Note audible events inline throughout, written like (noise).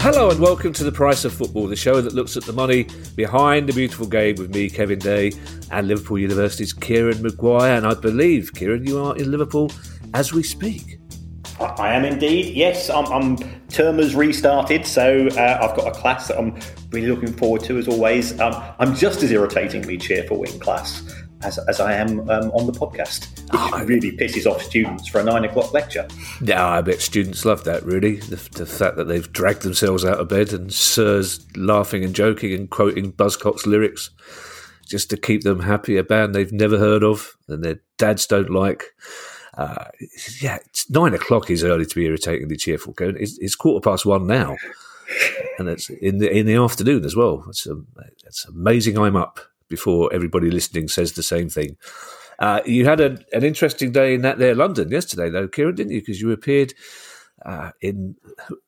Hello and welcome to the Price of Football, the show that looks at the money behind the beautiful game with me, Kevin Day, and Liverpool University's Kieran Maguire. And I believe, Kieran, you are in Liverpool as we speak. I am indeed. Yes, I'm, I'm term has restarted, so uh, I've got a class that I'm really looking forward to. As always, um, I'm just as irritatingly cheerful in class as, as I am um, on the podcast. It really pisses off students for a nine o'clock lecture. Yeah, I bet students love that, really. The, the, fact that they've dragged themselves out of bed and sirs laughing and joking and quoting Buzzcocks lyrics just to keep them happy. A band they've never heard of and their dads don't like. Uh, yeah, nine o'clock is early to be irritatingly cheerful. It's, it's quarter past one now. And it's in the in the afternoon as well. It's, um, it's amazing. I'm up before everybody listening says the same thing. Uh, you had a, an interesting day in that there London yesterday, though, Kieran, didn't you? Because you appeared uh, in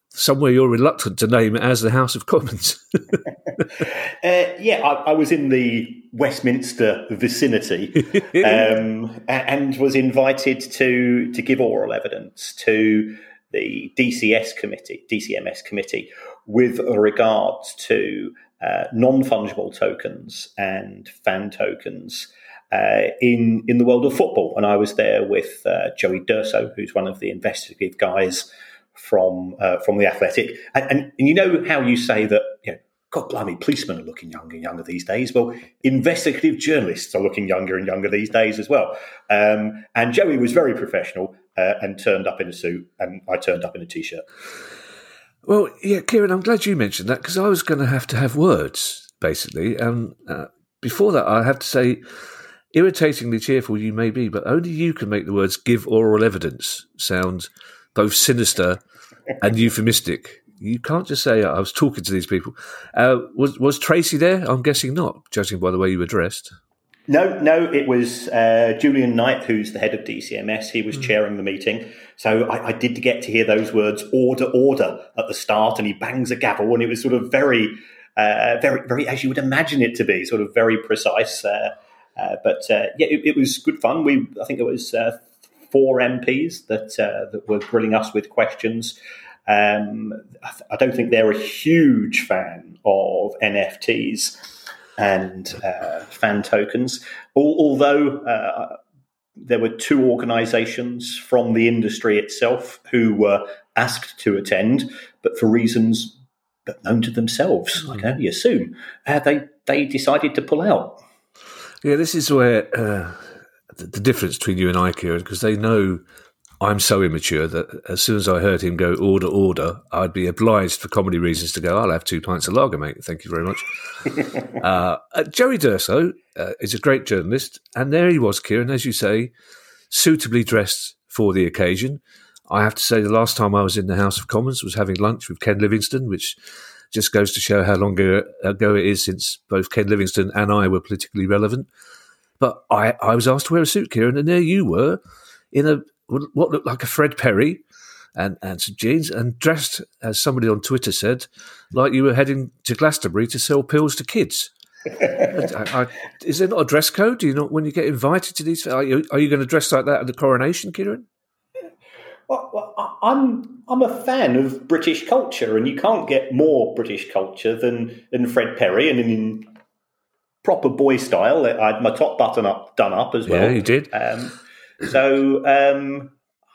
somewhere you're reluctant to name as the House of Commons. (laughs) uh, yeah, I, I, was in the Westminster vicinity (laughs) um, and was invited to to give oral evidence to the DCS committee, DCMS committee, with regards to uh, non fungible tokens and fan tokens uh, in in the world of football. And I was there with uh, Joey D'Urso, who's one of the investigative guys from uh, from the Athletic. And, and, and, you know how you say that, you know, God blimey, policemen are looking younger and younger these days. Well, investigative journalists are looking younger and younger these days as well. Um, and Joey was very professional uh, and turned up in a suit, and I turned up in a t-shirt. Well, yeah, Kieran, I'm glad you mentioned that because I was going to have to have words basically. And uh, before that, I have to say Irritatingly cheerful you may be, but only you can make the words give oral evidence sound both sinister and euphemistic. You can't just say, I was talking to these people. Uh, was, was Tracy there? I'm guessing not, judging by the way you were dressed. No, no, it was uh, Julian Knight, who's the head of DCMS. He was mm. chairing the meeting. So I, I, did get to hear those words, order, order, at the start, and he bangs a gavel, and it was sort of very, uh, very, very, as you would imagine it to be, sort of very precise. Uh, uh, but uh, yeah, it, it, was good fun. We, I think it was uh, four MPs that that were grilling us with questions. Um, I, don't think they're a huge fan of NFTs and uh, fan tokens, although uh, there were two organizations from the industry itself who were asked to attend, but for reasons but known to themselves, mm. I can only assume, uh, they, they decided to pull out. Yeah, this is where uh, the, the, difference between you and I, Kieran, because they know I'm so immature that as soon as I heard him go order, order, I'd be obliged for comedy reasons to go, I'll have two pints of lager, mate. Thank you very much. (laughs) uh, uh, Joey D'Urso uh, is a great journalist. And there he was, Kieran, as you say, suitably dressed for the occasion. I have to say, the last time I was in the House of Commons was having lunch with Ken Livingstone, which just goes to show how long ago it is since both Ken Livingstone and I were politically relevant. But I, I was asked to wear a suit, Kieran, and there you were in a what looked like a Fred Perry and, and some jeans and dressed, as somebody on Twitter said, like you were heading to Glastonbury to sell pills to kids. (laughs) I, I, is there not a dress code? Do you not when you get invited to these? Are you, are you going to dress like that at the coronation, Kieran? Well, well, I'm I'm a fan of British culture, and you can't get more British culture than than Fred Perry, and in proper boy style. I had my top button up done up as well. Yeah, you did. Um, so um,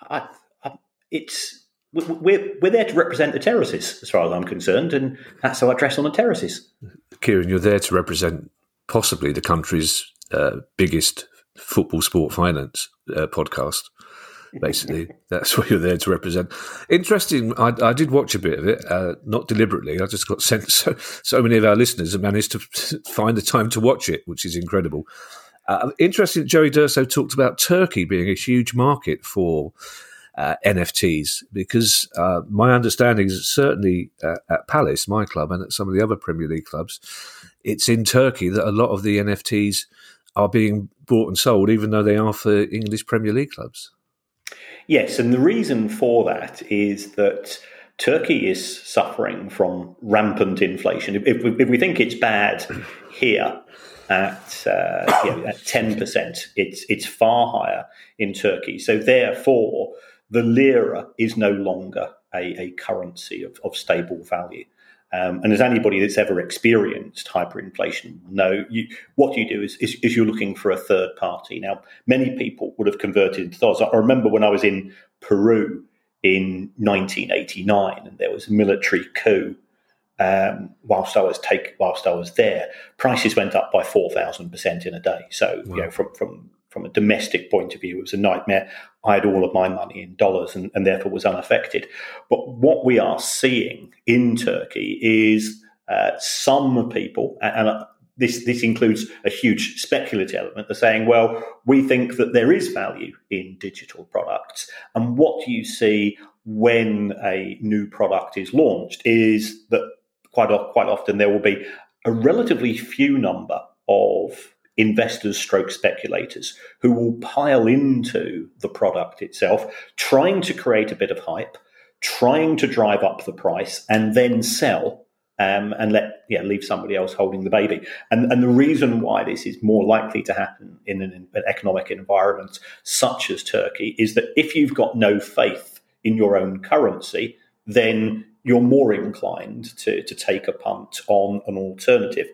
I, I, it's we're we're there to represent the terraces, as far as I'm concerned, and that's how I dress on the terraces. Kieran, you're there to represent possibly the country's uh, biggest football sport finance uh, podcast basically. (laughs) That's what you're there to represent. Interesting. I, I did watch a bit of it, uh, not deliberately. I just got (laughs) sent. So, so many of our listeners have managed to (laughs) find the time to watch it, which is incredible. Uh, interesting. Joey D'Urso talked about Turkey being a huge market for uh, NFTs because uh, my understanding is certainly uh, at Palace, my club, and at some of the other Premier League clubs, it's in Turkey that a lot of the NFTs are being bought and sold, even though they are for English Premier League clubs. Yes, and the reason for that is that Turkey is suffering from rampant inflation. If, if, we, if we think it's bad here at uh, at ten percent. It's it's far higher in Turkey. So therefore, the lira is no longer a, a currency of, of stable value. Um, and as anybody that's ever experienced hyperinflation know, you, what you do is, is, is, you're looking for a third party. Now, many people would have converted into dollars. I remember when I was in Peru in 1989, and there was a military coup um, whilst I was take whilst I was there, prices went up by four thousand percent in a day. So wow. you know, from from from a domestic point of view, it was a nightmare. I had all of my money in dollars and, and therefore was unaffected. But what we are seeing in Turkey is uh, some people, and uh, this this includes a huge speculative element. They're saying, well, we think that there is value in digital products, and what you see when a new product is launched is that quite quite often there will be a relatively few number of investors stroke speculators who will pile into the product itself trying to create a bit of hype trying to drive up the price and then sell um, and let yeah leave somebody else holding the baby. And and the reason why this is more likely to happen in an, an economic environment such as Turkey is that if you've got no faith in your own currency then you're more inclined to, to take a punt on an alternative.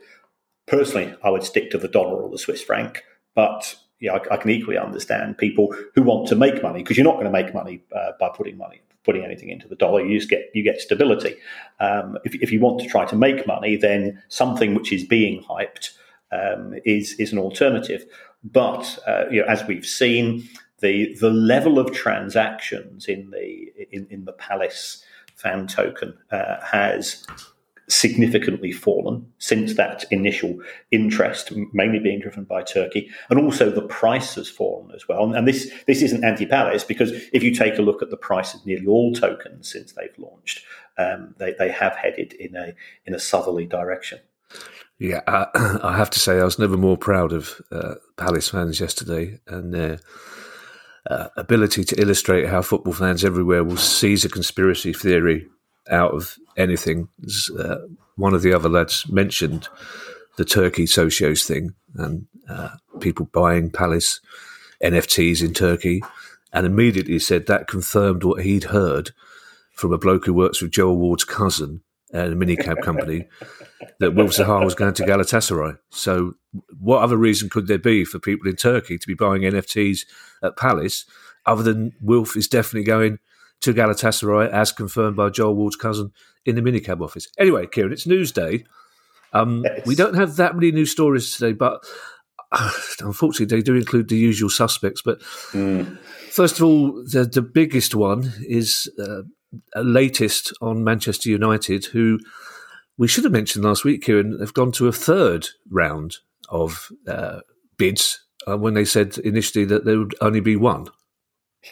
Personally, I would stick to the dollar or the Swiss franc, but yeah, I, I can equally understand people who want to make money because you're not going to make money uh, by putting money putting anything into the dollar. You just get you get stability. Um, if, if you want to try to make money, then something which is being hyped um, is is an alternative. But uh, you know, as we've seen, the the level of transactions in the in, in the Palace fan token uh, has significantly fallen since that initial interest, mainly being driven by Turkey, and also the price has fallen as well. And this this isn't anti-Palace because if you take a look at the price of nearly all tokens since they've launched, um, they they have headed in a in a southerly direction. Yeah, I, (clears throat) I have to say I was never more proud of uh, Palace fans yesterday, and. Uh, uh, ability to illustrate how football fans everywhere will seize a conspiracy theory out of anything. Uh, one of the other lads mentioned the Turkey socios thing and uh, people buying Palace NFTs in Turkey, and immediately said that confirmed what he'd heard from a bloke who works with Joel Ward's cousin at a minicab company that Wilf Zaha was going to Galatasaray. So, what other reason could there be for people in Turkey to be buying NFTs at Palace other than Wilf is definitely going to Galatasaray, as confirmed by Joel Ward's cousin in the minicab office? Anyway, Kieran, it's Newsday. Um, yes. We don't have that many news stories today, but uh, unfortunately, they do include the usual suspects. But mm. first of all, the, the biggest one is uh, latest on Manchester United, who we should have mentioned last week, Kieran, have gone to a third round of uh, bids uh, when they said initially that there would only be one. (laughs)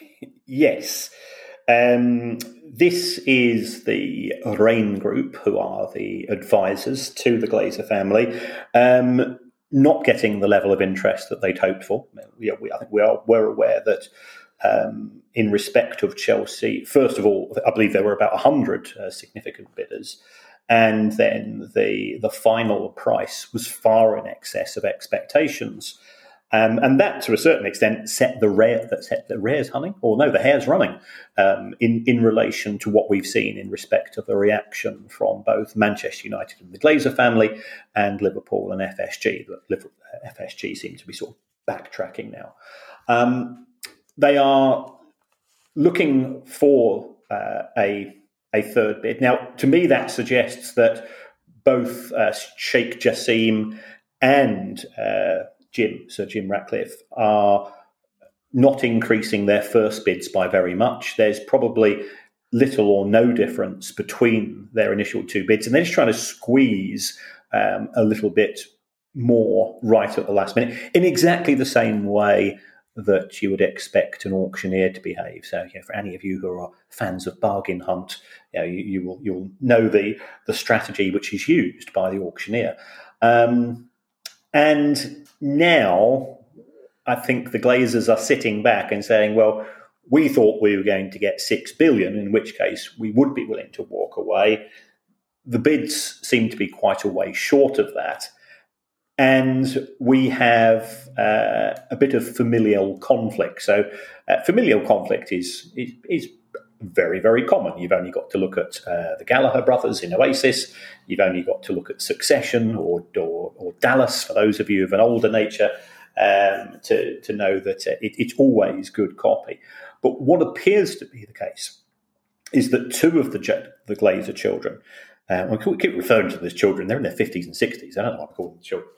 Yes. Um, this is the Raine Group, who are the advisors to the Glazer family, um, not getting the level of interest that they'd hoped for. We, I think we are we're aware that um, in respect of Chelsea, first of all, I believe there were about 100 uh, significant bidders and then the the final price was far in excess of expectations. Um, and that, to a certain extent, set the rare that set the rares hunting, or no, the hares running, um, in in relation to what we've seen in respect of the reaction from both Manchester United and the Glazer family, and Liverpool and FSG. FSG seem to be sort of backtracking now. Um, they are looking for uh, a a third bid. Now, to me, that suggests that both uh, Sheikh Jassim and uh, Jim, Sir Jim Ratcliffe, are not increasing their first bids by very much. There's probably little or no difference between their initial two bids, and they're just trying to squeeze um, a little bit more right at the last minute in exactly the same way that you would expect an auctioneer to behave. So, you know, for any of you who are fans of bargain hunt, you, know, you, you will you'll know the the strategy which is used by the auctioneer. Um, and now, I think the Glazers are sitting back and saying, "Well, we thought we were going to get six billion, in which case we would be willing to walk away." The bids seem to be quite a way short of that. And we have uh, a bit of familial conflict. So, uh, familial conflict is, is, is very, very common. You've only got to look at uh, the Gallagher brothers in Oasis. You've only got to look at Succession or, or, or Dallas, for those of you of an older nature, um, to, to know that uh, it, it's always good copy. But what appears to be the case is that two of the, the Glazer children, um, we keep referring to them as children, they're in their 50s and 60s. I don't know what I call them children.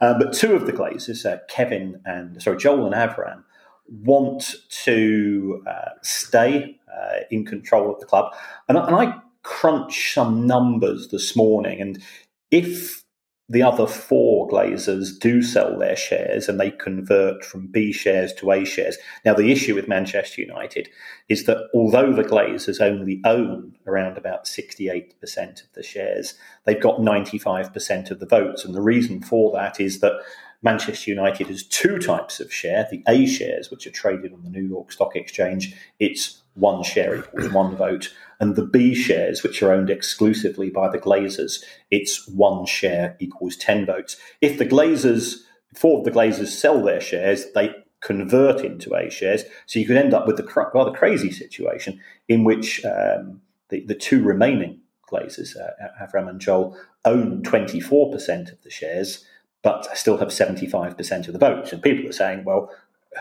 Um, but two of the Glazers, uh, Kevin and, sorry, Joel and Avram, want to uh, stay uh, in control of the club. And, and I crunched some numbers this morning, and if the other four Glazers do sell their shares and they convert from B shares to A shares. Now, the issue with Manchester United is that although the Glazers only own around about 68% of the shares, they've got 95% of the votes. And the reason for that is that Manchester United has two types of share the A shares, which are traded on the New York Stock Exchange, it's one share equals one vote. And the B shares, which are owned exclusively by the Glazers, it's one share equals 10 votes. If the Glazers, four of the Glazers sell their shares, they convert into A shares. So you could end up with the rather crazy situation in which um, the, the two remaining Glazers, uh, Avram and Joel, own 24% of the shares, but still have 75% of the votes. And people are saying, well,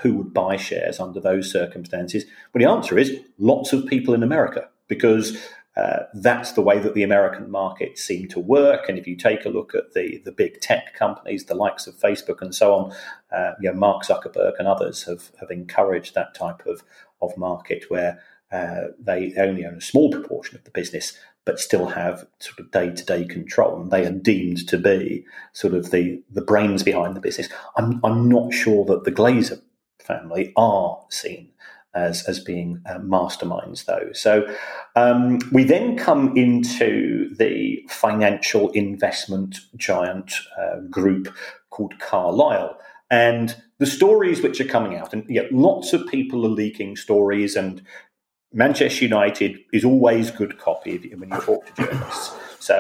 who would buy shares under those circumstances? Well, the answer is lots of people in America, because uh, that's the way that the American market seem to work. And if you take a look at the, the big tech companies, the likes of Facebook and so on, uh, you know, Mark Zuckerberg and others have, have encouraged that type of, of market where uh, they only own a small proportion of the business, but still have sort of day to day control. And they are deemed to be sort of the, the brains behind the business. I'm, I'm not sure that the Glazer family are seen as, as being uh, masterminds, though. So um, we then come into the financial investment giant uh, group called Carlyle. And the stories which are coming out, and yet lots of people are leaking stories, and Manchester United is always good copy when you talk to journalists. So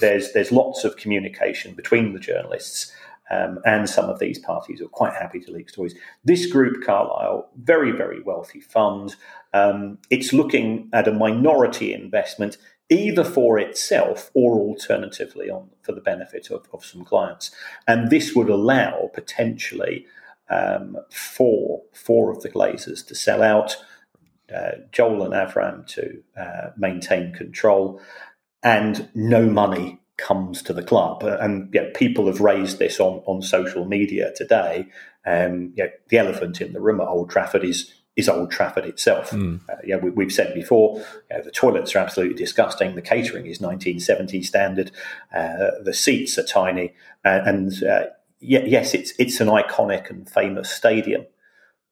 there's there's lots of communication between the journalists um, and some of these parties are quite happy to leak stories. This group, Carlyle, very, very wealthy fund, um, it's looking at a minority investment either for itself or alternatively on for the benefit of, of some clients. And this would allow potentially um, four, four of the Glazers to sell out, uh, Joel and Avram to uh, maintain control, and no money comes to the club. Uh, and yeah, people have raised this on, on social media today. Um, yeah, the elephant in the room at Old Trafford is is Old Trafford itself. Mm. Uh, yeah, we, have said before, you know, the toilets are absolutely disgusting. The catering is 1970 standard. Uh, the seats are tiny, uh, and uh, yes, it's it's an iconic and famous stadium,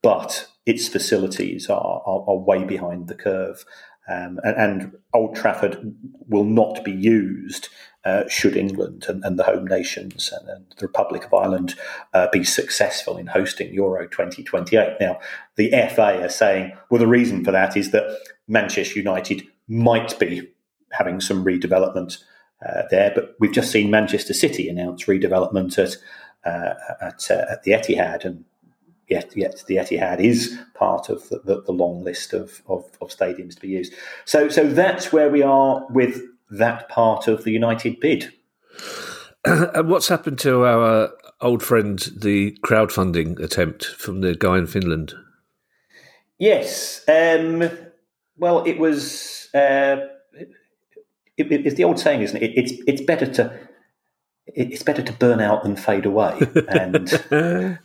but its facilities are, are, are way behind the curve. Um, and, and, Old Trafford will not be used uh, should England and, and, the home nations and, and the Republic of Ireland uh, be successful in hosting Euro 2028. Now, the FA are saying, well, the reason for that is that Manchester United might be having some redevelopment uh, there, but we've just seen Manchester City announce redevelopment at uh, at, uh, at the Etihad, and yet, yet the Etihad is part of the, the, the long list of, of, of, stadiums to be used. So, so that's where we are with that part of the United bid. (clears throat) and what's happened to our old friend, the crowdfunding attempt from the guy in Finland? Yes. Um, well, it was. Uh, it, it's the old saying, isn't it? It's it's better to it's better to burn out than fade away, and (laughs)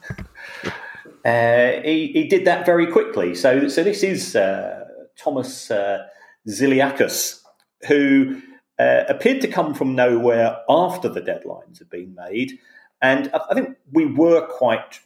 uh, he, he did that very quickly. So so this is uh, Thomas uh, Zilliacus, who uh, appeared to come from nowhere after the deadlines had been made. And I, think we were quite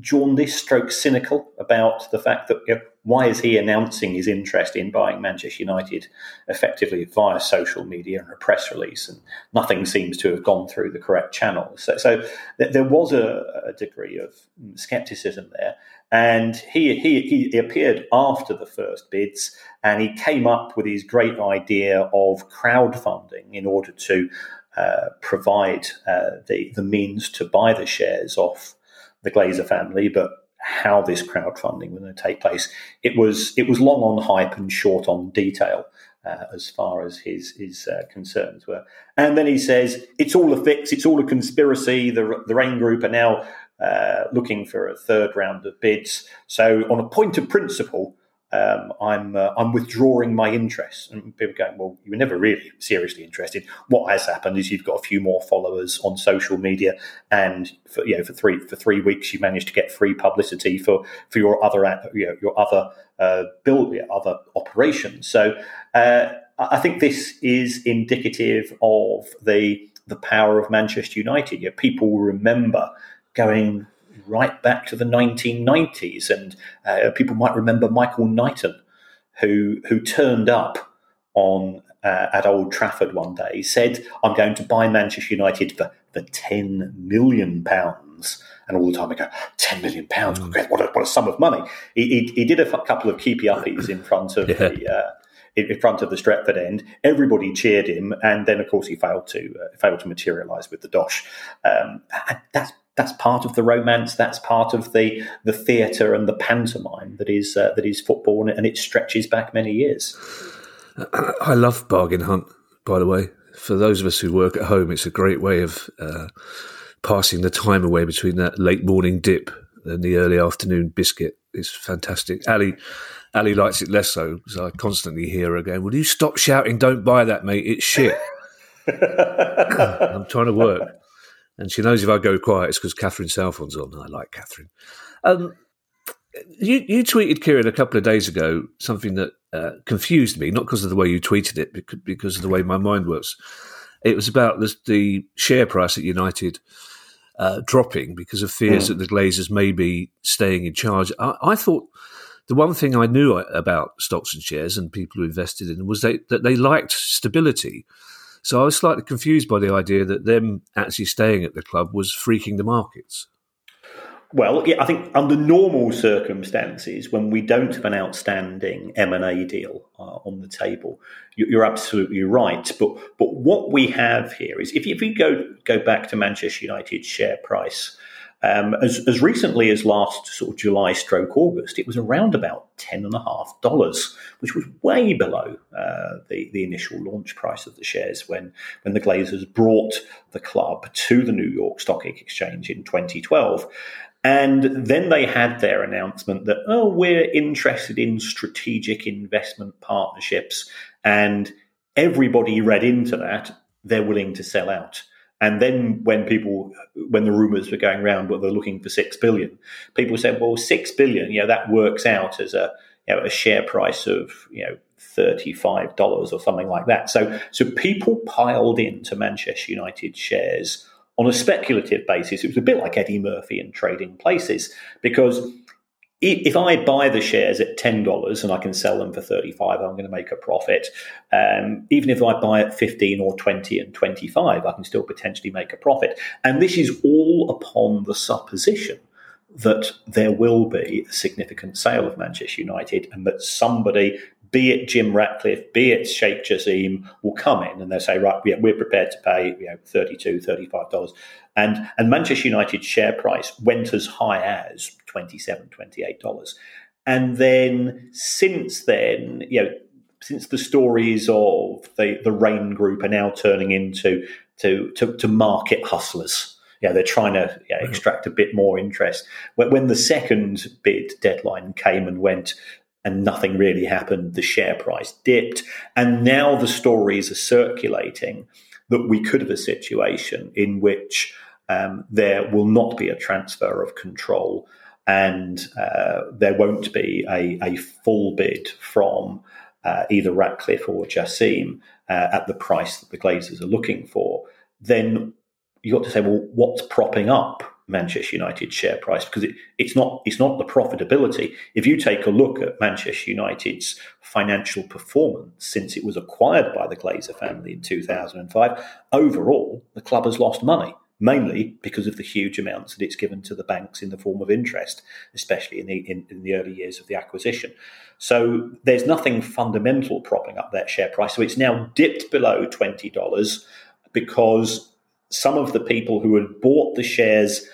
jaundiced, stroke cynical about the fact that you know, why is he announcing his interest in buying Manchester United effectively via social media and a press release, and nothing seems to have gone through the correct channels. So, so there was a, a, degree of scepticism there, and he, he he appeared after the first bids, and he came up with his great idea of crowdfunding in order to uh, provide uh, the the means to buy the shares off the Glazer family, but how this crowdfunding was going to take place. It was it was long on hype and short on detail. Uh, as far as his his uh, concerns were. And then he says it's all a fix, it's all a conspiracy. The the Raine Group are now uh, looking for a third round of bids. So, on a point of principle, um, I'm uh, I'm withdrawing my interest. And people going, well, you were never really seriously interested. What has happened is you've got a few more followers on social media, and for, you know for three for three weeks you managed to get free publicity for for your other you know, your other uh, build other operations. So uh, I think this is indicative of the the power of Manchester United. You know, people remember going right back to the 1990s. And uh, people might remember Michael Knighton, who, who turned up on uh, at Old Trafford one day, he said, I'm going to buy Manchester United for, for 10 million pounds. And all the time I go, 10 million pounds, mm. what, a, what a sum of money. He, he, he did a f- couple of keepy uppies in front of (laughs) yeah. the. Uh, in front of the Stretford end. Everybody cheered him, and then of course he failed to uh, failed to materialise with the Dosh. Um, that's that's part of the romance. That's part of the the theatre and the pantomime that is uh, that is football, and it stretches back many years. (clears throat) I love bargain hunt. By the way, for those of us who work at home, it's a great way of uh, passing the time away between that late morning dip and the early afternoon biscuit. It's fantastic. Ali, Ali likes it less so because I constantly hear her going, "Will you stop shouting? Don't buy that, mate. It's shit." (laughs) I'm trying to work. And she knows if I go quiet, it's because Catherine Southon's on. I like Catherine. Um, you, you tweeted, Kieran, a couple of days ago something that uh, confused me, not because of the way you tweeted it, but because of the way my mind works. It was about the, the share price at United uh, dropping because of fears mm. that the Glazers may be staying in charge. I, I, thought the one thing I knew about stocks and shares and people who invested in them was they, that they liked stability. So I was slightly confused by the idea that them actually staying at the club was freaking the markets. Well, yeah, I think under normal circumstances, when we don't have an outstanding M and A deal uh, on the table, you're absolutely right. But but what we have here is if you, if you go go back to Manchester United's share price um, as, as recently as last sort of July stroke August, it was around about $10.5, which was way below uh, the, the initial launch price of the shares when, when the Glazers brought the club to the New York Stock Exchange in 2012. And then they had their announcement that, oh, we're interested in strategic investment partnerships. And everybody read into that, they're willing to sell out. And then when people, when the rumours were going around, what they're looking for six billion, people said, well, six billion, you know, that works out as a, you know, a share price of, you know, $35 or something like that. So, so people piled into Manchester United shares on a speculative basis. It was a bit like Eddie Murphy and Trading Places because if I buy the shares at ten dollars and I can sell them for thirty five, I'm going to make a profit. Um, even if I buy at fifteen or twenty and twenty five, I can still potentially make a profit. And this is all upon the supposition that there will be a significant sale of Manchester United, and that somebody be it Jim Ratcliffe, be it Sheikh Jassim, will come in and they'll say, right, we're prepared to pay you know, $32, $35. And, and Manchester United's share price went as high as $27, $28. And then since then, you know, since the stories of the, the Raine Group are now turning into to, to, to market hustlers, yeah, they're trying to yeah, extract a bit more interest. When, when, the second bid deadline came and went, and nothing really happened. The share price dipped. And now the stories are circulating that we could have a situation in which um, there will not be a transfer of control and uh, there won't be a, a full bid from uh, either Ratcliffe or Jassim uh, at the price that the Glazers are looking for, then you've got to say, well, what's propping up Manchester United share price? Because it, it's not it's not the profitability. If you take a look at Manchester United's financial performance since it was acquired by the Glazer family in 2005, overall the club has lost money, mainly because of the huge amounts that it's given to the banks in the form of interest, especially in the in, in the early years of the acquisition. So there's nothing fundamental propping up that share price. So it's now dipped below twenty dollars because some of the people who had bought the shares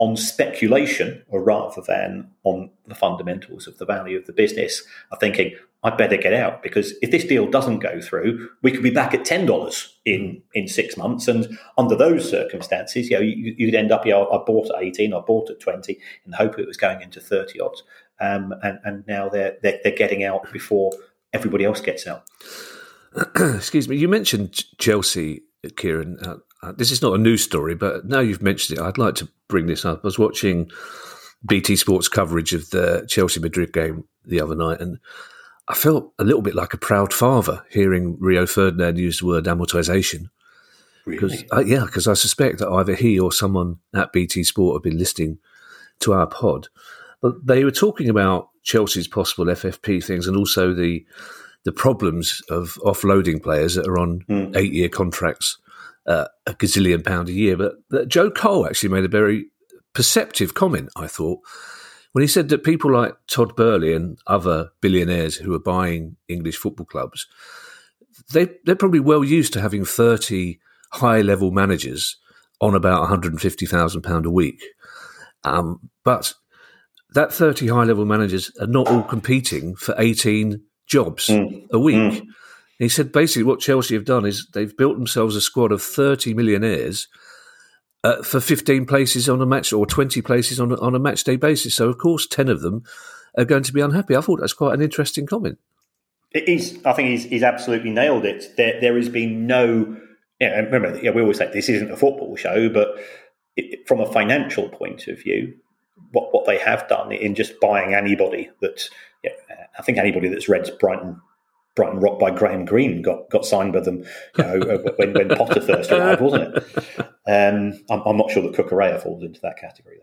on speculation or rather than on the fundamentals of the value of the business are thinking, I'd better get out because if this deal doesn't go through, we could be back at ten dollars in in six months. And under those circumstances, you know, you, would end up, you know, I bought at eighteen, I bought at twenty, in the hope it was going into thirty odds, um, and and now they're, they're they're getting out before everybody else gets out. (clears throat) Excuse me, you mentioned Chelsea, Kieran. Uh, uh, this is not a news story, but now you've mentioned it, I'd like to bring this up. I was watching BT Sports coverage of the Chelsea Madrid game the other night, and I felt a little bit like a proud father hearing Rio Ferdinand use the word amortization. Because really? yeah, because I suspect that either he or someone at BT Sport have been listening to our pod, but they were talking about Chelsea's possible FFP things and also the the problems of offloading players that are on mm. eight year contracts, uh, a gazillion pound a year. But Joe Cole actually made a very perceptive comment. I thought when he said that people like Todd Boehly and other billionaires who are buying English football clubs, they they're probably well used to having thirty high level managers on about one hundred and fifty thousand pound a week, um, but that thirty high level managers are not all competing for eighteen jobs mm. a week. Mm. He said basically what Chelsea have done is they've built themselves a squad of 30 millionaires uh, for 15 places on a match or 20 places on a, on a match day basis. So, of course, 10 of them are going to be unhappy. I thought that's quite an interesting comment. It is. I think he's, he's absolutely nailed it. There, there has been no. Yeah, remember, yeah, we always say this isn't a football show, but it, from a financial point of view, what, what they have done in just buying anybody that, yeah, I think anybody that's read Brighton Brighton Rock by Graham Greene got, got signed by them you know, uh, when, when Potter first arrived, wasn't it? Um, I'm, I'm, not sure that Cucurella falls into that category,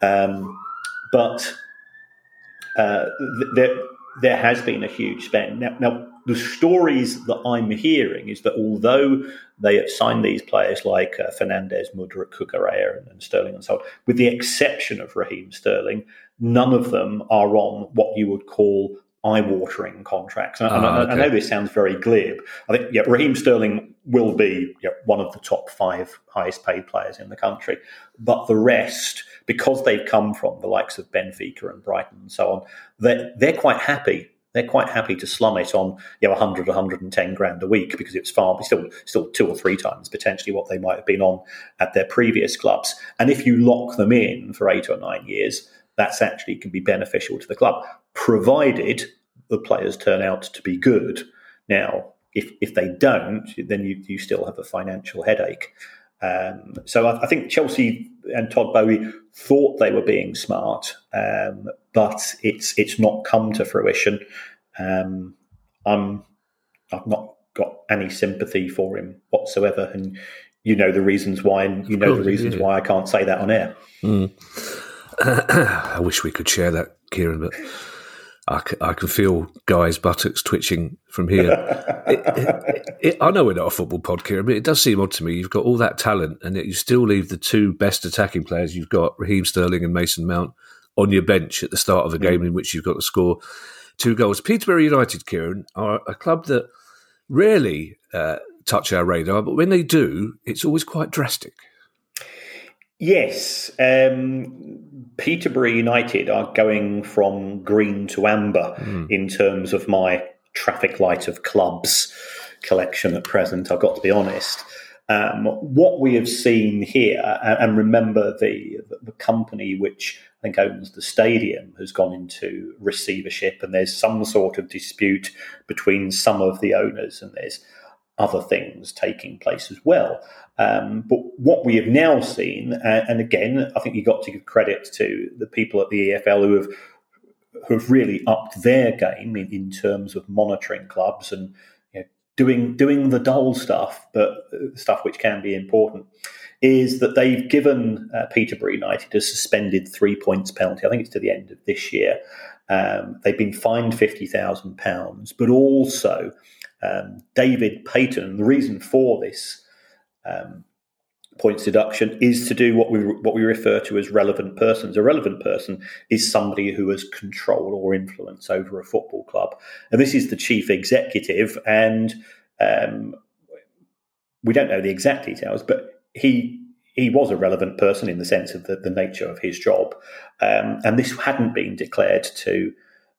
though. Um, but uh, there, there has been a huge spend. Now, now, the stories that I'm hearing is that although they have signed these players like uh, Fernandes, Mudryk, Cucurella, and, and Sterling and so on, with the exception of Raheem Sterling, none of them are on what you would call eye-watering contracts. And, ah, okay. I, know this sounds very glib. I think yeah, Raheem Sterling will be yeah, one of the top five highest-paid players in the country, but the rest, because they've come from the likes of Benfica and Brighton and so on, they're, they're quite happy. They're quite happy to slum it on you know 100, 110 grand a week because it's far still still two or three times potentially what they might have been on at their previous clubs. And if you lock them in for eight or nine years, that's actually can be beneficial to the club, provided the players turn out to be good. Now, if if they don't, then you, you still have a financial headache. Um, so I, I, think Chelsea and Todd Boehly thought they were being smart, um, but it's it's not come to fruition. Um, I'm I've not got any sympathy for him whatsoever, and you know the reasons why, and you know the reasons why I can't say that on air. Mm. (clears throat) I wish we could share that, Kieran, but I, c- I can feel Guy's buttocks twitching from here. (laughs) it, it, it, I know we're not a football pod, Kieran, but it does seem odd to me. You've got all that talent, and yet you still leave the two best attacking players you've got, Raheem Sterling and Mason Mount, on your bench at the start of a game mm. in which you've got to score two goals. Peterborough United, Kieran, are a club that rarely uh, touch our radar, but when they do, it's always quite drastic. Yes, um, Peterborough United are going from green to amber mm. in terms of my traffic light of clubs collection at present. I've got to be honest. Um, what we have seen here, and remember the the company which I think owns the stadium has gone into receivership, and there's some sort of dispute between some of the owners, and there's other things taking place as well. Um, but what we have now seen, uh, and again, I think you got to give credit to the people at the EFL who have who have really upped their game in, in terms of monitoring clubs and you know, doing doing the dull stuff, but stuff which can be important. Is that they've given uh, Peterborough United a suspended three points penalty? I think it's to the end of this year. Um, they've been fined fifty thousand pounds, but also um, David Payton. The reason for this um, points deduction is to do what we what we refer to as relevant persons. A relevant person is somebody who has control or influence over a football club, and this is the chief executive. And um, we don't know the exact details, but he he was a relevant person in the sense of the, the nature of his job, um, and this hadn't been declared to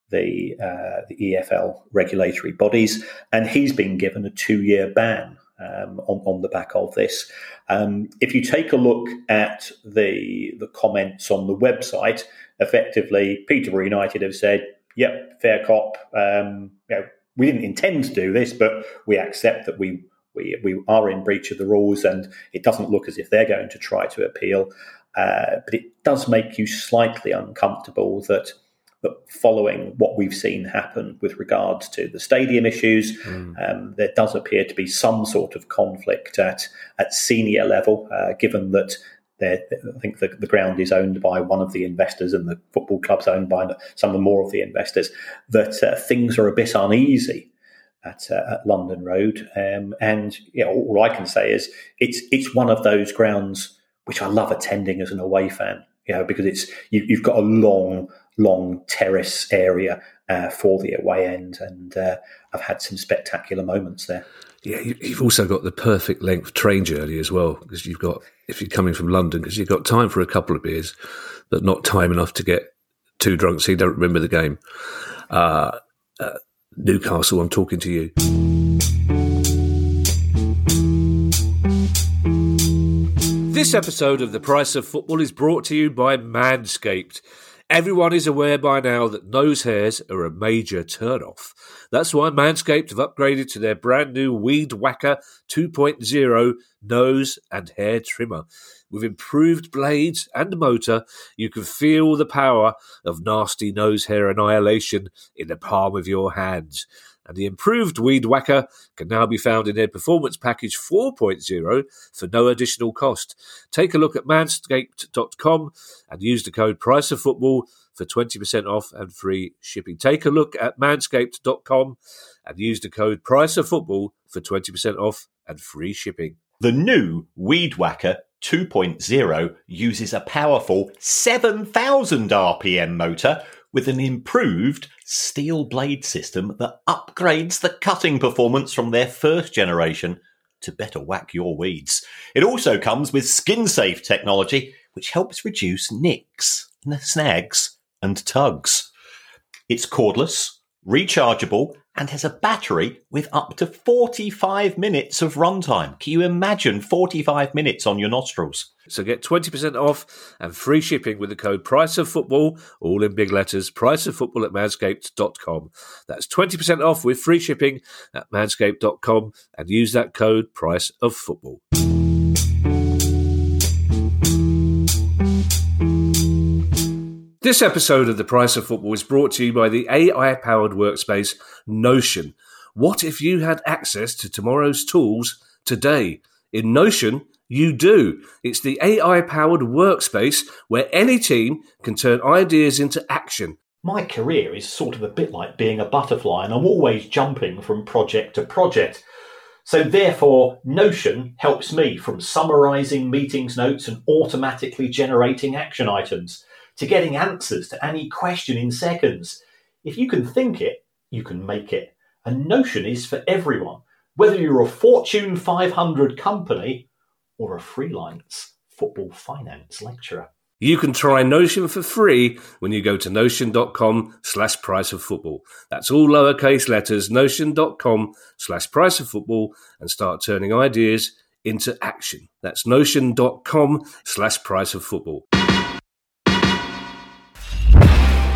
the uh, the EFL regulatory bodies, and he's been given a two year ban um, on, on the back of this. Um, if you take a look at the the comments on the website, effectively, Peterborough United have said, "Yep, fair cop. Um, you know, we didn't intend to do this, but we accept that we." We, we are in breach of the rules, and it doesn't look as if they're going to try to appeal. Uh, but it does make you slightly uncomfortable that but following what we've seen happen with regards to the stadium issues, mm. um, there does appear to be some sort of conflict at at senior level, uh, given that I think the, the, ground is owned by one of the investors and the football club's owned by some of the more of the investors, that uh, things are a bit uneasy at, uh, at London Road. Um, and you know, all I can say is it's it's one of those grounds which I love attending as an away fan, you know, because it's you, you've got a long long terrace area uh, for the away end, and uh, I've had some spectacular moments there. Yeah, you've also got the perfect length train journey as well, because you've got if you're coming from London, because you've got time for a couple of beers, but not time enough to get too drunk so you don't remember the game. Uh, uh Newcastle, I'm talking to you. This episode of The Price of Football is brought to you by Manscaped. Everyone is aware by now that nose hairs are a major turn-off. That's why Manscaped have upgraded to their brand new Weed Whacker 2.0 nose and hair trimmer. With improved blades and motor, you can feel the power of nasty nose hair annihilation in the palm of your hands and the improved Weed Whacker can now be found in their Performance Package 4.0 for no additional cost. Take a look at manscaped.com and use the code Price of Football for 20% off and free shipping. Take a look at manscaped.com and use the code Price of Football for 20% off and free shipping. The new Weed Whacker 2.0 uses a powerful 7,000 RPM motor with an improved steel blade system that upgrades the cutting performance from their first generation to better whack your weeds. It also comes with skin safe technology, which helps reduce nicks, snags, and tugs. It's cordless, rechargeable, and has a battery with up to 45 minutes of runtime. Can you imagine 45 minutes on your nostrils? So get 20% off and free shipping with the code Price of Football, all in big letters, Price of Football at manscaped.com. That's 20% off with free shipping at manscaped.com and use that code Price of Football. This episode of The Price of Football is brought to you by the AI powered workspace Notion. What if you had access to tomorrow's tools today? In Notion, you do. It's the AI powered workspace where any team can turn ideas into action. My career is sort of a bit like being a butterfly, and I'm always jumping from project to project. So, therefore, Notion helps me from summarizing meetings notes and automatically generating action items to getting answers to any question in seconds. If you can think it, you can make it. And Notion is for everyone, whether you're a Fortune 500 company or a freelance football finance lecturer. You can try Notion for free when you go to notion.com slash price of football. That's all lowercase letters, notion.com slash price of football, and start turning ideas into action. That's notion.com slash price of football.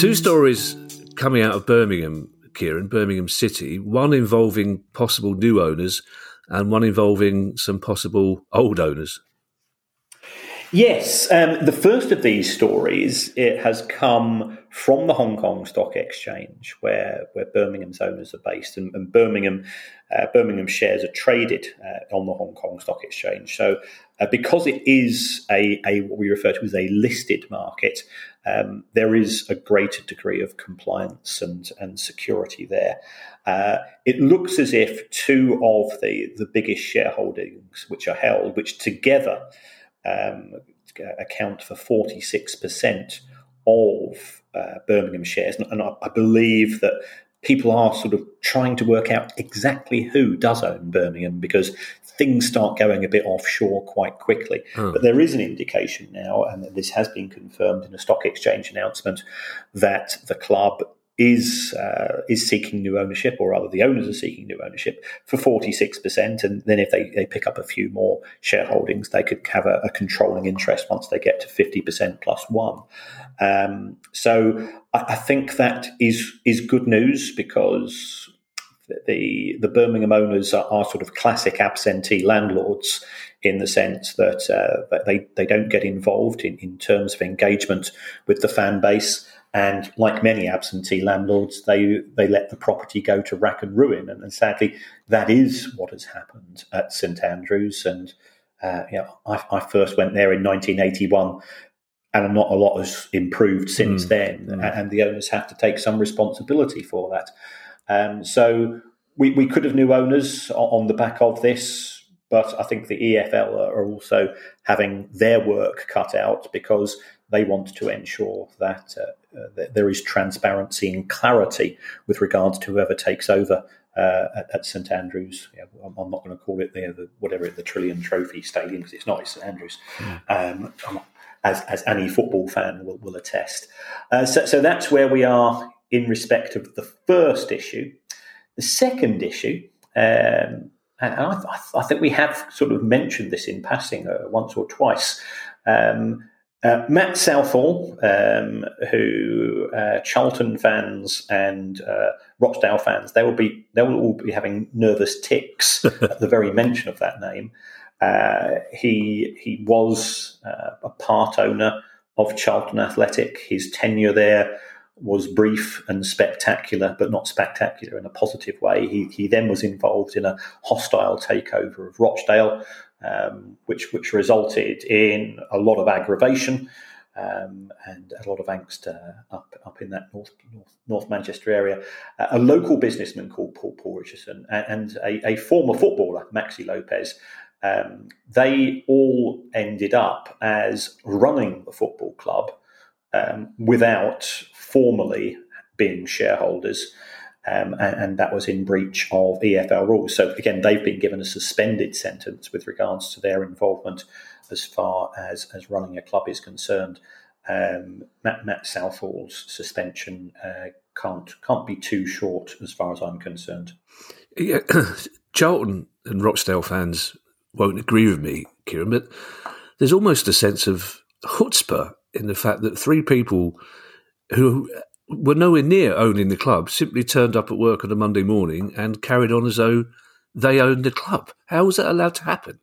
Two stories coming out of Birmingham, Kieran, Birmingham City, one involving possible new owners and one involving some possible old owners. Yes, um, the first of these stories it has come from the Hong Kong Stock Exchange, where where Birmingham's owners are based, and, and Birmingham uh, Birmingham shares are traded uh, on the Hong Kong Stock Exchange. So, uh, because it is a, a what we refer to as a listed market, um, there is a greater degree of compliance and and security there. Uh, it looks as if two of the the biggest shareholdings which are held, which together um, account for 46% of uh, Birmingham shares. And, I, I, believe that people are sort of trying to work out exactly who does own Birmingham because things start going a bit offshore quite quickly. Oh. But there is an indication now, and this has been confirmed in a stock exchange announcement, that the club is uh, is seeking new ownership, or rather, the owners are seeking new ownership for forty six percent. And then if they, they pick up a few more shareholdings, they could have a, a controlling interest once they get to fifty percent plus one. Um, so I, I, think that is is good news because the the Birmingham owners are, are sort of classic absentee landlords in the sense that, uh, that they they don't get involved in, in terms of engagement with the fan base. And like many absentee landlords, they they let the property go to rack and ruin. And, and sadly, that is what has happened at St Andrews. And uh, you know, I, I, first went there in 1981, and not a lot has improved since mm. then. Mm. And the owners have to take some responsibility for that. Um, so we, we could have new owners on the back of this, but I think the EFL are also having their work cut out because they want to ensure that, uh, that there is transparency and clarity with regards to whoever takes over uh, at, at, St Andrews. Yeah, I'm, I'm, not going to call it the, the whatever the Trillion Trophy Stadium because it's not. It's St Andrews. Mm. Um, as, as any football fan will, will attest. Uh, so, so that's where we are in respect of the first issue. The second issue, um, and I, I, think we have sort of mentioned this in passing uh, once or twice. Um, uh, Matt Southall, um, who uh, Charlton fans and uh, Rochdale fans, they will be they will all be having nervous ticks (laughs) at the very mention of that name. Uh, he he was uh, a part owner of Charlton Athletic. His tenure there was brief and spectacular, but not spectacular in a positive way. He, he then was involved in a hostile takeover of Rochdale, um, which which resulted in a lot of aggravation um, and a lot of angst uh, up up in that north north, north Manchester area. Uh, a local businessman called Paul Paul Richardson and, and a, a, former footballer, Maxi Lopez. Um, they all ended up as running the football club um, without formally being shareholders. Um, and, and, that was in breach of EFL rules. So again, they've been given a suspended sentence with regards to their involvement as far as, as running a club is concerned. Um, Matt, Matt Southall's suspension uh, can't can't be too short as far as I'm concerned. Yeah, (clears throat) Charlton and Rochdale fans won't agree with me, Kieran, but there's almost a sense of chutzpah in the fact that three people who were nowhere near owning the club simply turned up at work on a Monday morning and carried on as though they owned the club. How was that allowed to happen?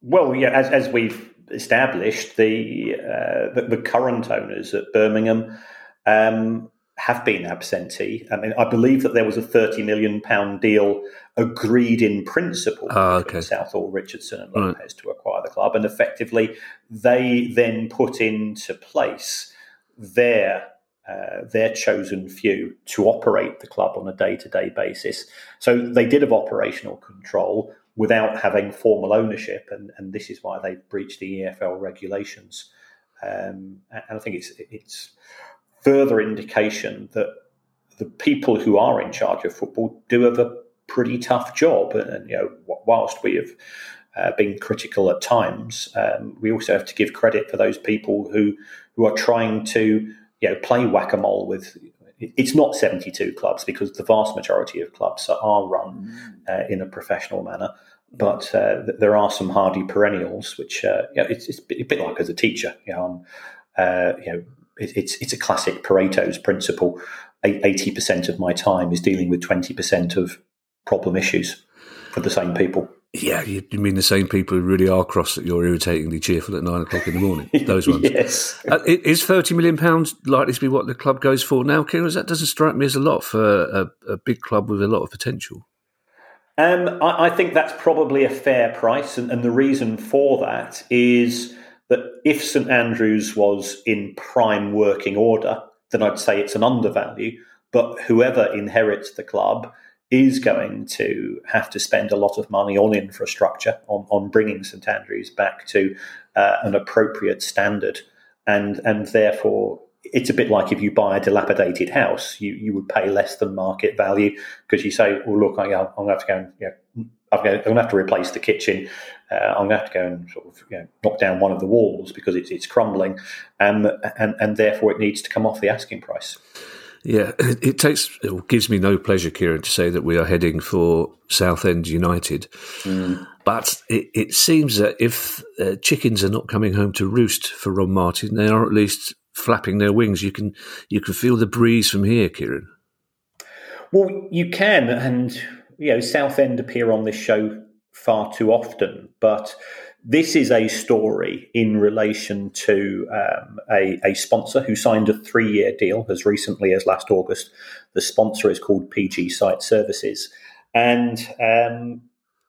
Well, yeah, as, as we've established, the, uh, the, the current owners at Birmingham um, have been absentee. I mean, I believe that there was a thirty million pound deal agreed in principle oh, okay. between Southall, Richardson, and Lopez right. to acquire the club, and effectively they then put into place their uh, their chosen few to operate the club on a day to day basis. So they did have operational control without having formal ownership, and, and this is why they breached the EFL regulations. Um, and I think it's it's further indication that the people who are in charge of football do have a pretty tough job. And, you know, whilst we have uh, been critical at times, um, we also have to give credit for those people who who are trying to you know play whack a mole with. It's not 72 clubs because the vast majority of clubs are run uh, in a professional manner. But uh, there are some hardy perennials, which uh, you know, it's, it's, a bit like as a teacher. You know, uh, you know it's it's a classic Pareto's principle. Eighty percent of my time is dealing with twenty percent of problem issues for the same people. Yeah, you, you mean the same people who really are cross that you're irritatingly cheerful at nine o'clock in the morning? (laughs) Those ones. yes. Uh, is thirty million pounds likely to be what the club goes for now, Kieran? That doesn't strike me as a lot for a, a big club with a lot of potential. Um, I, I think that's probably a fair price, and, and the reason for that is that if St Andrews was in prime working order, then I'd say it's an undervalue. But whoever inherits the club is going to have to spend a lot of money on infrastructure, on, on bringing St Andrews back to uh, an appropriate standard, and and therefore it's a bit like if you buy a dilapidated house, you, you would pay less than market value because you say, "Well, look, I, I'm going to have to go and you know, I'm going to have to replace the kitchen. Uh, I'm going to have to go and sort of you know, knock down one of the walls because it's it's crumbling, um, and and therefore it needs to come off the asking price." Yeah, it, it takes it gives me no pleasure, Kieran, to say that we are heading for Southend United. But it, it seems that if uh, chickens are not coming home to roost for Ron Martin, they are at least flapping their wings. You can you can feel the breeze from here, Kieran. Well, you can, and you know, Southend appear on this show far too often, but this is a story in relation to um, a, a sponsor who signed a three-year deal as recently as last August. The sponsor is called PG Site Services, and um,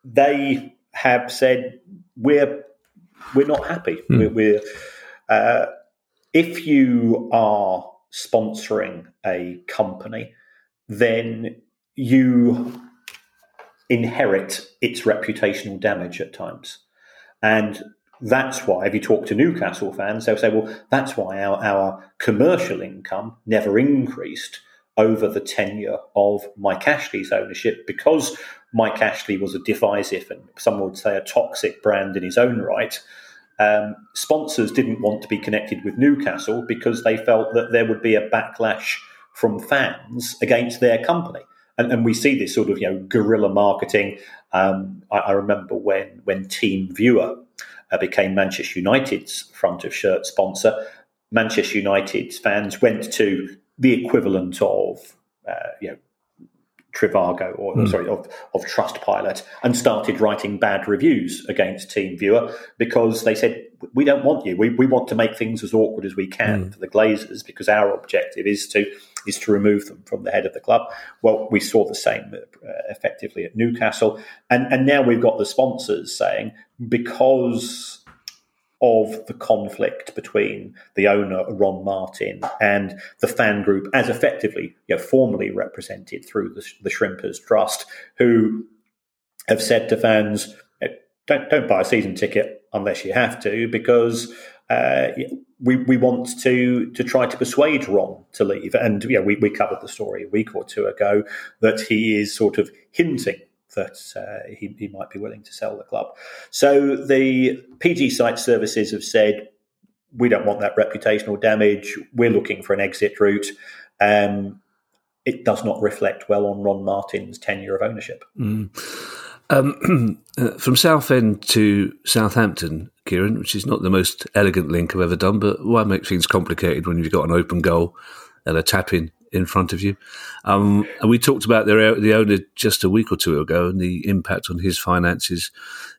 they have said we're we're not happy. We're, we're uh, if you are sponsoring a company, then you inherit its reputational damage at times. And that's why, if you talk to Newcastle fans, they'll say, well, that's why our, our commercial income never increased over the tenure of Mike Ashley's ownership because Mike Ashley was a divisive and some would say a toxic brand in his own right. Um, sponsors didn't want to be connected with Newcastle because they felt that there would be a backlash from fans against their company. And, and we see this sort of you know guerrilla marketing. Um, I, I, remember when when Team Viewer uh, became Manchester United's front of shirt sponsor. Manchester United's fans went to the equivalent of uh, you know Trivago or mm. sorry of, of Trustpilot and started writing bad reviews against TeamViewer because they said we don't want you. We, we want to make things as awkward as we can mm. for the Glazers because our objective is to is to remove them from the head of the club. Well, we saw the same uh, effectively at Newcastle, and and now we've got the sponsors saying because of the conflict between the owner Ron Martin and the fan group, as effectively, you know, formally represented through the, the Shrimpers Trust, who have said to fans, "Don't don't buy a season ticket unless you have to," because uh, we we want to to try to persuade Ron to leave. And yeah, we we covered the story a week or two ago that he is sort of hinting that uh, he, he might be willing to sell the club. So the PG Site Services have said, we don't want that reputational damage. We're looking for an exit route. Um, it does not reflect well on Ron Martin's tenure of ownership. Mm. Um, (clears throat) from Southend to Southampton, Kieran, which is not the most elegant link I've ever done, but why make things complicated when you've got an open goal and a tap in in front of you. Um, and we talked about the, the owner just a week or two ago and the impact on his finances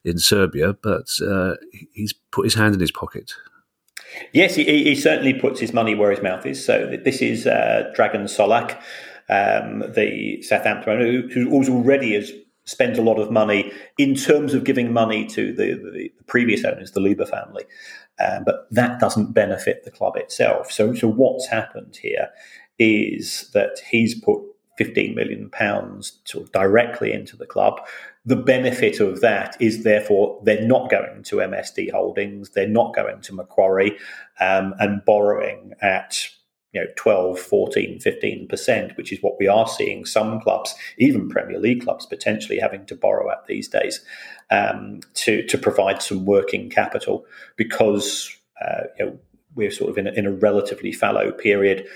in Serbia, but uh, he's put his hand in his pocket. Yes, he, he, certainly puts his money where his mouth is. So this is uh, Dragan Solak, um, the Southampton owner, who, who's already has spent a lot of money in terms of giving money to the, the, the previous owners, the Liebherr family. Um, but that doesn't benefit the club itself. So, so what's happened here is that he's put 15 million pounds sort of directly into the club. The benefit of that is therefore they're not going to MSD Holdings, they're not going to Macquarie um, and borrowing at you know 12 14 15% which is what we are seeing some clubs even premier league clubs potentially having to borrow at these days um, to to provide some working capital because uh, you know, we're sort of in a, in a relatively fallow period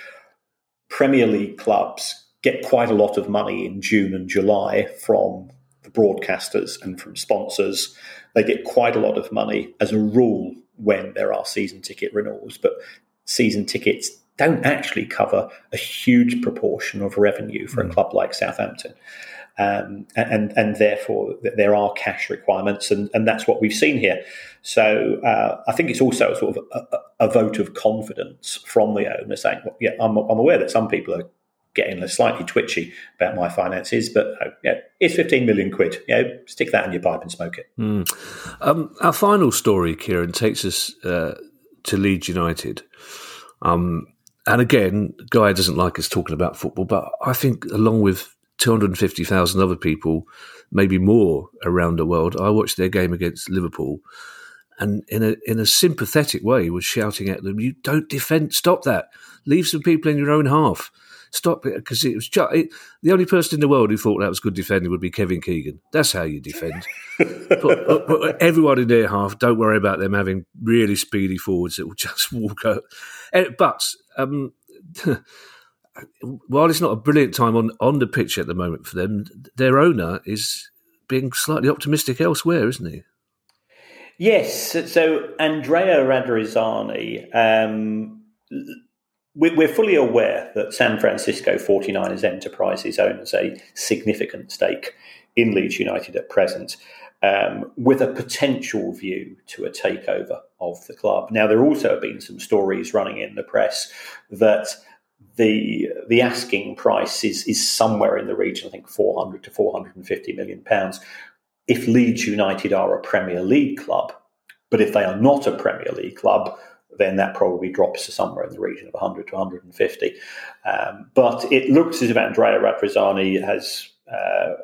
Premier League clubs get quite a lot of money in June and July from the broadcasters and from sponsors. They get quite a lot of money as a rule when there are season ticket renewals, but season tickets don't actually cover a huge proportion of revenue for mm. a club like Southampton. um, and and therefore there are cash requirements, and, and that's what we've seen here. So uh, I think it's also sort of a, a, vote of confidence from the owner saying, well, "Yeah, I'm, I'm aware that some people are getting slightly twitchy about my finances, but uh, yeah, it's 15 million quid. You know, stick that in your pipe and smoke it." Mm. Um, our final story, Kieran, takes us uh, to Leeds United. Um, and again, Guy doesn't like us talking about football, but I think along with 250,000 other people, maybe more around the world, I watched their game against Liverpool and in a in a sympathetic way was shouting at them, "You don't defend! Stop that! Leave some people in your own half. Stop it!" Because it was just, it, the only person in the world who thought that was good defending would be Kevin Keegan. That's how you defend. (laughs) but, but, but, everyone in their half, don't worry about them having really speedy forwards that will (laughs) just walk out. But um, (laughs) while it's not a brilliant time on, on the pitch at the moment for them, their owner is being slightly optimistic elsewhere, isn't he? Yes. So Andrea Radrizzani, um, we're fully aware that San Francisco 49ers Enterprises owns a significant stake in Leeds United at present, um, with a potential view to a takeover of the club. Now, there also have been some stories running in the press that the the asking price is is somewhere in the region, I think, 400 to 450 million pounds. If Leeds United are a Premier League club, but if they are not a Premier League club, then that probably drops to somewhere in the region of 100 to 150. Um, but it looks as if Andrea Radrizzani has uh,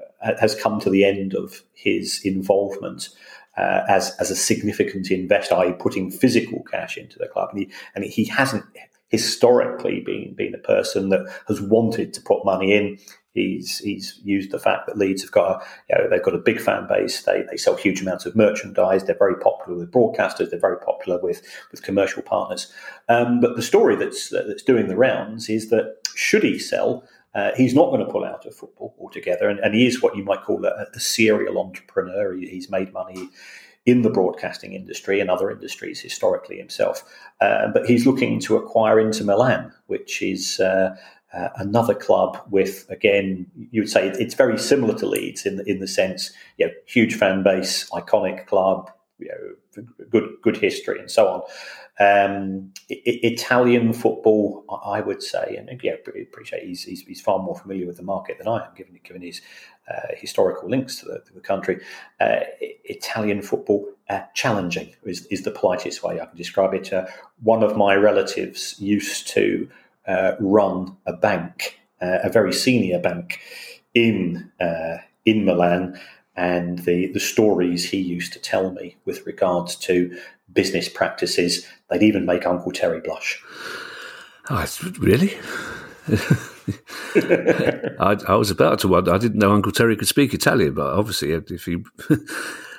has come to the end of his involvement uh, as as a significant investor, i.e., putting physical cash into the club, and he and he hasn't historically been been a person that has wanted to put money in. He's he's used the fact that Leeds have got a you know, they've got a big fan base. They they sell huge amounts of merchandise. They're very popular with broadcasters. They're very popular with with commercial partners. Um, but the story that's that's doing the rounds is that should he sell, uh, he's not going to pull out of football altogether, and, and he is what you might call a, a serial entrepreneur. He, he's made money in the broadcasting industry and other industries historically himself. Uh, but he's looking to acquire Inter Milan, which is uh, uh, another club with, again, you would say it's very similar to Leeds in the, in the sense, you know, huge fan base, iconic club, you know, good good history and so on. Um, Italian football, I would say, and yeah, appreciate he's, he's, he's, far more familiar with the market than I am, given given his uh, historical links to the, to the country. Uh, Italian football, uh, challenging is, is the politest way I can describe it. Uh, one of my relatives used to uh, run a bank, uh, a very senior bank in in Milan, and the the stories he used to tell me with regards to business practices. They'd even make Uncle Terry blush. Oh, really? (laughs) I, I, was about to wonder. I didn't know Uncle Terry could speak Italian, but obviously, if you. (laughs)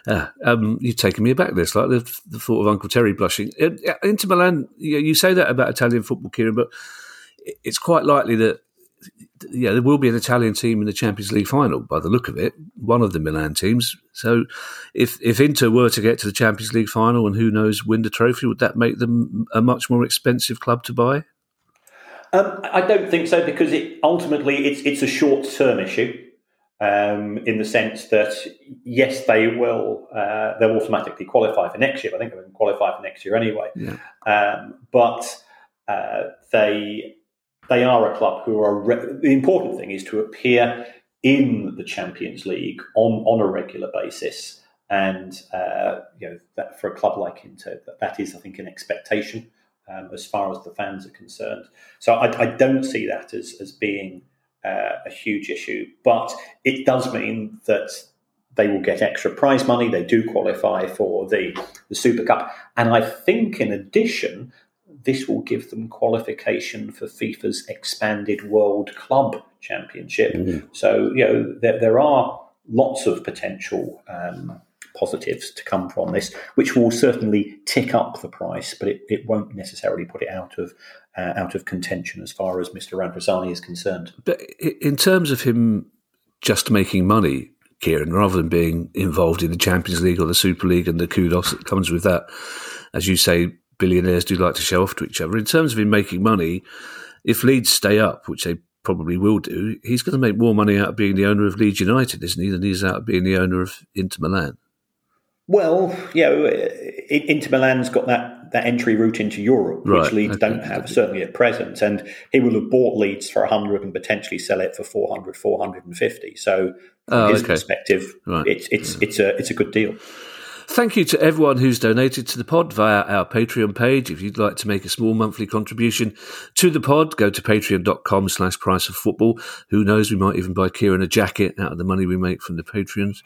Uh, um, you've taken me aback this, like the, the, thought of Uncle Terry blushing. Inter Milan, you, you say that about Italian football, Kieran, but it's quite likely that yeah, there will be an Italian team in the Champions League final by the look of it, one of the Milan teams. So if if Inter were to get to the Champions League final and who knows win the trophy, would that make them a much more expensive club to buy? Um, I don't think so because it, ultimately it's it's a short term issue. Um, in the sense that yes, they will uh, they'll automatically qualify for next year. I think they'll qualify for next year anyway. Yeah. Um, but uh, they they are a club who are re- the important thing is to appear in the Champions League on on a regular basis, and uh, you know that for a club like Inter, that, that is I think an expectation um, as far as the fans are concerned. So I, I don't see that as as being uh, a huge issue, but it does mean that they will get extra prize money. They do qualify for the, the Super Cup. And I think, in addition, this will give them qualification for FIFA's expanded World Club Championship. Mm-hmm. So, you know, there, there, are lots of potential um, positives to come from this, which will certainly tick up the price, but it, it won't necessarily put it out of uh, out of contention as far as Mr. Radrizzani is concerned. But in terms of him just making money, Kieran, rather than being involved in the Champions League or the Super League and the kudos that comes with that, as you say, billionaires do like to show off to each other. In terms of him making money, if Leeds stay up, which they probably will do, he's going to make more money out of being the owner of Leeds United, isn't he, than he's out of being the owner of Inter Milan. Well, you know, Inter Milan's got that, that entry route into Europe, which Right, Leeds okay. don't have, certainly at present. And he will have bought Leeds for 100 and potentially sell it for 400, 450. So, from Oh, his okay. perspective, Right. it's, it's, it's, a, it's a good deal. Thank you to everyone who's donated to the pod via our Patreon page. If you'd like to make a small monthly contribution to the pod, go to patreon.com slash price of football. Who knows, we might even buy Kieran a jacket out of the money we make from the Patreons.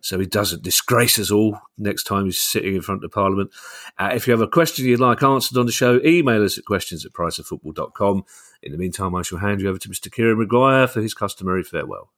So he doesn't disgrace us all next time he's sitting in front of Parliament. Uh, if you have a question you'd like answered on the show, email us at questions at priceoffootball.com. In the meantime, I shall hand you over to Mr. Kieran Maguire for his customary farewell.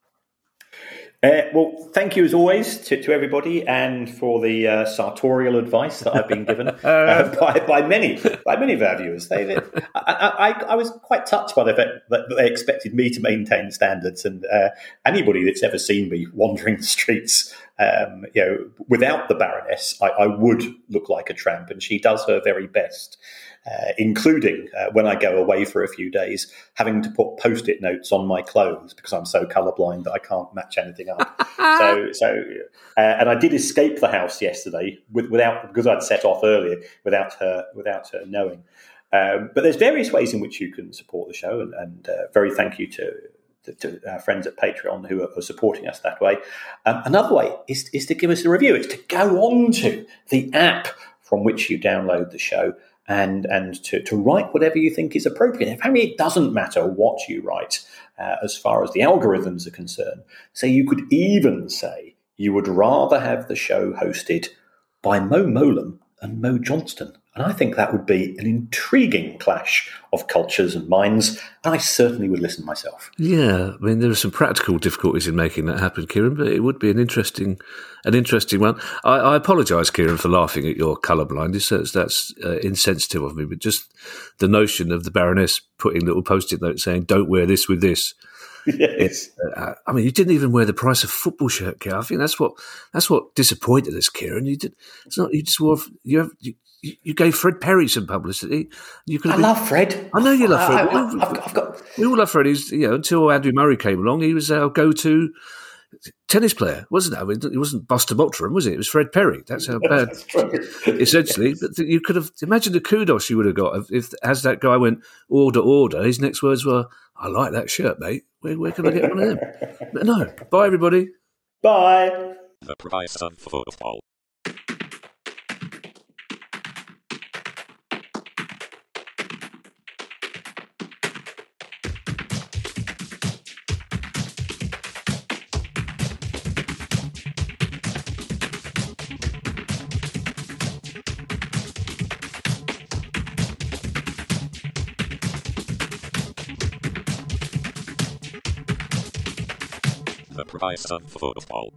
Uh, well, thank you as always to, to everybody and for the uh, sartorial advice that I've been given (laughs) uh, by, by many by many of our viewers. They, they, I, I, I was quite touched by the fact that they expected me to maintain standards, and uh, anybody that's ever seen me wandering the streets, um, you know, without the Baroness, I, I would look like a tramp, and she does her very best. Uh, including uh, when I go away for a few days, having to put post-it notes on my clothes because I'm so colourblind that I can't match anything up. (laughs) so, so, uh, and I did escape the house yesterday with, without because I'd set off earlier without her without her knowing. Um, but there's various ways in which you can support the show, and, and uh, very thank you to. To, our friends at Patreon who are, are supporting us that way. Um, another way is, is to give us a review. It's to go on to the app from which you download the show and and to, to write whatever you think is appropriate. In fact, it doesn't matter what you write uh, as far as the algorithms are concerned. So you could even say you would rather have the show hosted by Mo Molam and Mo Johnston. And I think that would be an intriguing clash of cultures and minds. And I certainly would listen myself. Yeah, I mean there are some practical difficulties in making that happen, Kieran, but it would be an interesting, an interesting one. I, I apologise, Kieran, for laughing at your colour blindness. That's, that's uh, insensitive of me, but just the notion of the Baroness putting little post-it notes saying "Don't wear this with this." (laughs) yes. Uh, I mean, you didn't even wear the price of football shirt, Kieran. I think that's what that's what disappointed us, Kieran. You did. It's not. You just wore. You have. You, you gave Fred Perry some publicity. You could I been, love Fred. I know you love Fred. I, have I've got, we all love Fred. He's, you know, until Andrew Murray came along, he was our go-to tennis player, wasn't it? I mean, it wasn't Buster Mottram, was it? It was Fred Perry. That's how (laughs) bad, That's true. essentially. But you could have imagined the kudos you would have got if, if, as that guy went order, order. His next words were, "I like that shirt, mate. Where, where can I get one of them?" (laughs) But no. Bye, everybody. Bye. The price of football. Price of football.